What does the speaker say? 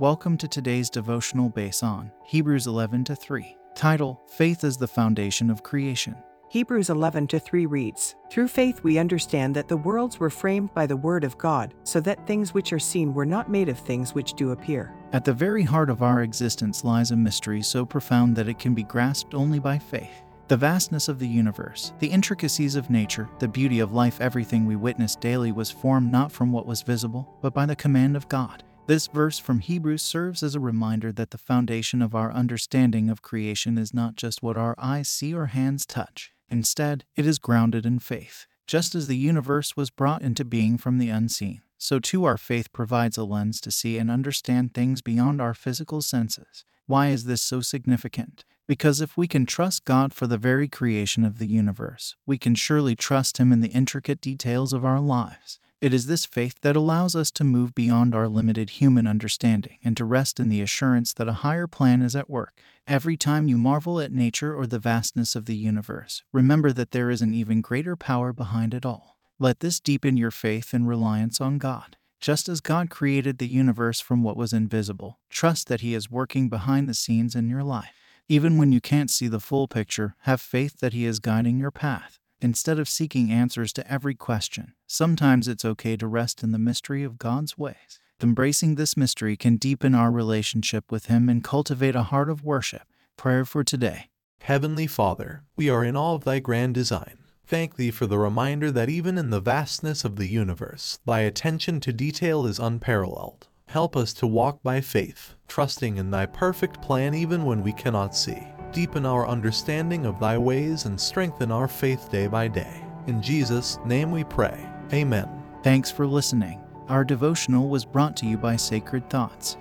Welcome to today's devotional based on Hebrews 11 to 3. Title Faith is the foundation of creation. Hebrews 11 to 3 reads, Through faith we understand that the worlds were framed by the word of God, so that things which are seen were not made of things which do appear. At the very heart of our existence lies a mystery so profound that it can be grasped only by faith. The vastness of the universe, the intricacies of nature, the beauty of life, everything we witness daily was formed not from what was visible, but by the command of God. This verse from Hebrews serves as a reminder that the foundation of our understanding of creation is not just what our eyes see or hands touch. Instead, it is grounded in faith. Just as the universe was brought into being from the unseen, so too our faith provides a lens to see and understand things beyond our physical senses. Why is this so significant? Because if we can trust God for the very creation of the universe, we can surely trust Him in the intricate details of our lives. It is this faith that allows us to move beyond our limited human understanding and to rest in the assurance that a higher plan is at work. Every time you marvel at nature or the vastness of the universe, remember that there is an even greater power behind it all. Let this deepen your faith and reliance on God. Just as God created the universe from what was invisible, trust that He is working behind the scenes in your life. Even when you can't see the full picture, have faith that He is guiding your path. Instead of seeking answers to every question, sometimes it's okay to rest in the mystery of God's ways. Embracing this mystery can deepen our relationship with Him and cultivate a heart of worship. Prayer for today. Heavenly Father, we are in awe of thy grand design. Thank thee for the reminder that even in the vastness of the universe, thy attention to detail is unparalleled. Help us to walk by faith, trusting in thy perfect plan even when we cannot see. Deepen our understanding of thy ways and strengthen our faith day by day. In Jesus' name we pray. Amen. Thanks for listening. Our devotional was brought to you by Sacred Thoughts.